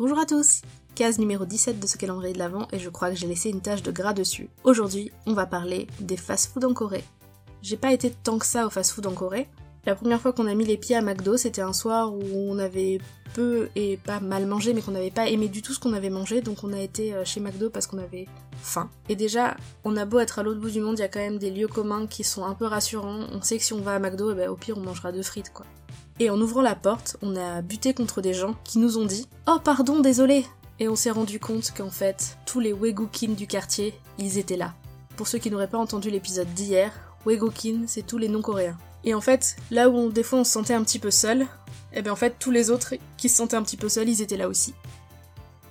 Bonjour à tous Case numéro 17 de ce calendrier de l'Avent et je crois que j'ai laissé une tache de gras dessus. Aujourd'hui, on va parler des fast-food en Corée. J'ai pas été tant que ça au fast-food en Corée. La première fois qu'on a mis les pieds à McDo, c'était un soir où on avait peu et pas mal mangé, mais qu'on n'avait pas aimé du tout ce qu'on avait mangé, donc on a été euh, chez McDo parce qu'on avait faim. Et déjà, on a beau être à l'autre bout du monde, il y a quand même des lieux communs qui sont un peu rassurants. On sait que si on va à McDo, eh ben, au pire on mangera deux frites quoi. Et en ouvrant la porte, on a buté contre des gens qui nous ont dit Oh pardon, désolé Et on s'est rendu compte qu'en fait, tous les Wegukin du quartier, ils étaient là. Pour ceux qui n'auraient pas entendu l'épisode d'hier, Wegukin, c'est tous les non-coréens. Et en fait, là où on, des fois on se sentait un petit peu seul, et bien en fait tous les autres qui se sentaient un petit peu seuls, ils étaient là aussi.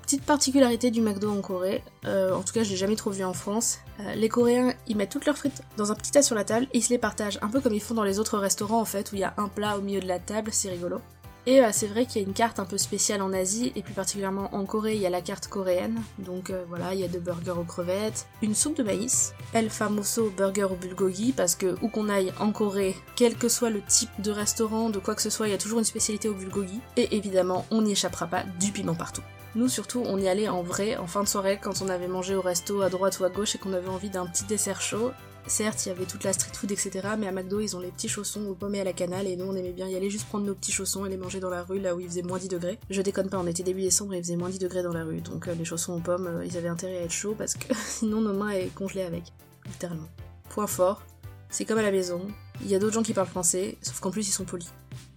Petite particularité du McDo en Corée, euh, en tout cas je l'ai jamais trop vu en France, euh, les Coréens ils mettent toutes leurs frites dans un petit tas sur la table et ils se les partagent, un peu comme ils font dans les autres restaurants en fait, où il y a un plat au milieu de la table, c'est rigolo. Et euh, c'est vrai qu'il y a une carte un peu spéciale en Asie, et plus particulièrement en Corée, il y a la carte coréenne. Donc voilà, il y a deux burgers aux crevettes, une soupe de maïs, El Famoso burger au bulgogi, parce que où qu'on aille en Corée, quel que soit le type de restaurant, de quoi que ce soit, il y a toujours une spécialité au bulgogi. Et évidemment, on n'y échappera pas, du piment partout. Nous surtout, on y allait en vrai, en fin de soirée, quand on avait mangé au resto à droite ou à gauche et qu'on avait envie d'un petit dessert chaud. Certes, il y avait toute la street food, etc. Mais à McDo, ils ont les petits chaussons aux pommes et à la cannelle, et nous, on aimait bien y aller juste prendre nos petits chaussons et les manger dans la rue, là où il faisait moins 10 degrés. Je déconne pas, on était début décembre et il faisait moins 10 degrés dans la rue, donc euh, les chaussons aux pommes, euh, ils avaient intérêt à être chauds parce que sinon nos mains étaient congelées avec, littéralement. Point fort, c'est comme à la maison, il y a d'autres gens qui parlent français, sauf qu'en plus ils sont polis.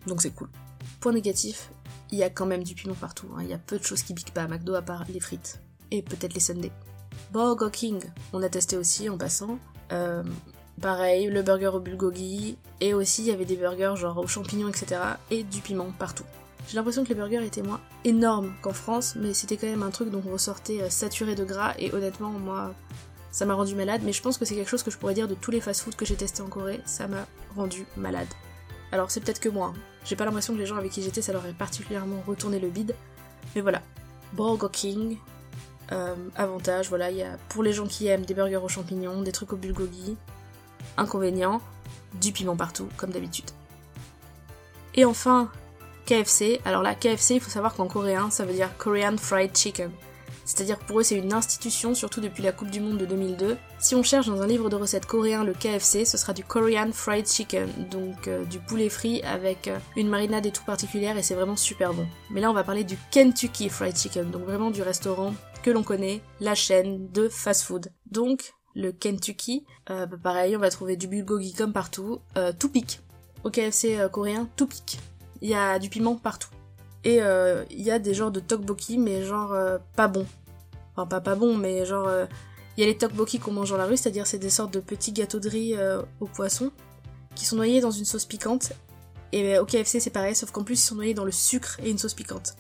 Donc c'est cool. Point négatif, il y a quand même du piment partout. hein. Il y a peu de choses qui piquent pas à McDo à part les frites. Et peut-être les sundaes. Burger King, on a testé aussi en passant. Euh, pareil, le burger au bulgogi. Et aussi, il y avait des burgers genre aux champignons, etc. Et du piment partout. J'ai l'impression que les burgers étaient moins énormes qu'en France, mais c'était quand même un truc dont on ressortait euh, saturé de gras. Et honnêtement, moi, ça m'a rendu malade. Mais je pense que c'est quelque chose que je pourrais dire de tous les fast-food que j'ai testés en Corée. Ça m'a rendu malade. Alors c'est peut-être que moi. hein. J'ai pas l'impression que les gens avec qui j'étais, ça leur ait particulièrement retourné le bide. Mais voilà. Burger King. Euh, avantage, voilà, il y a pour les gens qui aiment des burgers aux champignons, des trucs au bulgogi. Inconvénient, du piment partout, comme d'habitude. Et enfin, KFC. Alors là, KFC, il faut savoir qu'en coréen, ça veut dire Korean Fried Chicken. C'est-à-dire que pour eux, c'est une institution, surtout depuis la Coupe du Monde de 2002. Si on cherche dans un livre de recettes coréen le KFC, ce sera du Korean Fried Chicken, donc euh, du poulet frit avec euh, une marinade et tout particulière, et c'est vraiment super bon. Mais là, on va parler du Kentucky Fried Chicken, donc vraiment du restaurant que l'on connaît, la chaîne de fast-food. Donc, le Kentucky, euh, bah, pareil, on va trouver du bulgogi comme partout, tout pique. Au KFC coréen, tout pique. Il y a du piment partout. Et euh, il y a des genres de tteokbokki, mais genre euh, pas bon. Enfin, pas pas bon, mais genre... euh, Il y a les tteokbokki qu'on mange dans la rue, c'est-à-dire c'est des sortes de petits gâteaux de riz euh, au poisson, qui sont noyés dans une sauce piquante. Et euh, au KFC c'est pareil, sauf qu'en plus ils sont noyés dans le sucre et une sauce piquante.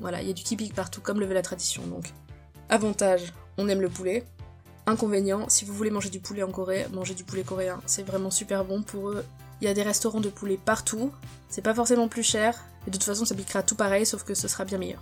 Voilà, il y a du typique partout, comme le veut la tradition donc. Avantage, on aime le poulet. Inconvénient, si vous voulez manger du poulet en Corée, mangez du poulet coréen. C'est vraiment super bon pour eux. Il y a des restaurants de poulet partout. C'est pas forcément plus cher. Et de toute façon, ça piquera tout pareil, sauf que ce sera bien meilleur.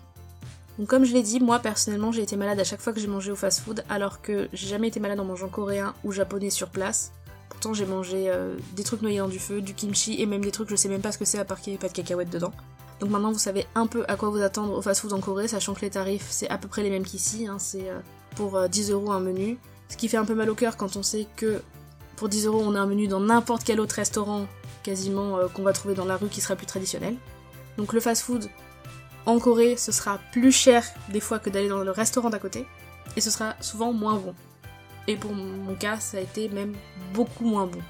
Donc comme je l'ai dit, moi personnellement, j'ai été malade à chaque fois que j'ai mangé au fast-food, alors que j'ai jamais été malade en mangeant coréen ou japonais sur place. Pourtant, j'ai mangé euh, des trucs noyés dans du feu, du kimchi et même des trucs je sais même pas ce que c'est à part qu'il n'y ait pas de cacahuètes dedans. Donc maintenant, vous savez un peu à quoi vous attendre au fast-food en Corée, sachant que les tarifs c'est à peu près les mêmes qu'ici. hein, c'est euh, pour euh, 10 euros un menu. Ce qui fait un peu mal au cœur quand on sait que pour 10 euros on a un menu dans n'importe quel autre restaurant quasiment euh, qu'on va trouver dans la rue qui sera plus traditionnel. Donc le fast-food en Corée ce sera plus cher des fois que d'aller dans le restaurant d'à côté et ce sera souvent moins bon. Et pour mon cas ça a été même beaucoup moins bon.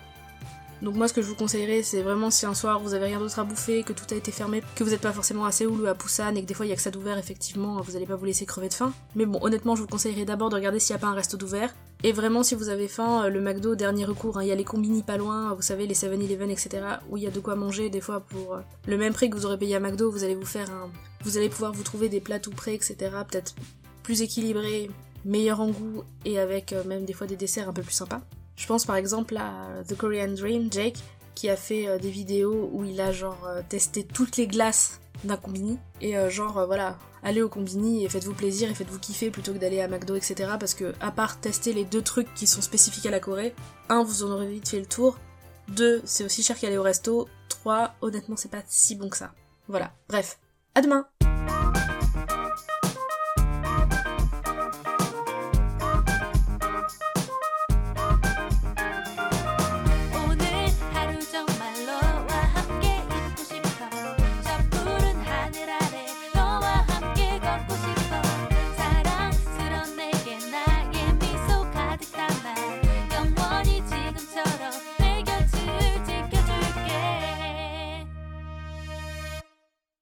Donc moi ce que je vous conseillerais c'est vraiment si un soir vous avez rien d'autre à bouffer, que tout a été fermé, que vous n'êtes pas forcément à Séoul ou à Busan et que des fois il y a que ça d'ouvert effectivement, vous allez pas vous laisser crever de faim. Mais bon honnêtement je vous conseillerais d'abord de regarder s'il n'y a pas un resto d'ouvert. Et vraiment si vous avez faim, euh, le McDo dernier recours, hein, il y a les combini pas loin, vous savez les 7-Eleven etc. où il y a de quoi manger des fois pour euh, le même prix que vous aurez payé à McDo, vous allez vous faire un... Vous allez pouvoir vous trouver des plats tout prêts etc. Peut-être plus équilibrés, meilleurs en goût et avec euh, même des fois des desserts un peu plus sympas. Je pense par exemple à The Korean Dream, Jake, qui a fait euh, des vidéos où il a genre euh, testé toutes les glaces d'un combini. Et euh, genre voilà, allez au combini et faites-vous plaisir et faites-vous kiffer plutôt que d'aller à McDo, etc. Parce que à part tester les deux trucs qui sont spécifiques à la Corée, un, vous en aurez vite fait le tour. Deux, c'est aussi cher qu'aller au resto. Trois, honnêtement, c'est pas si bon que ça. Voilà. Bref. À demain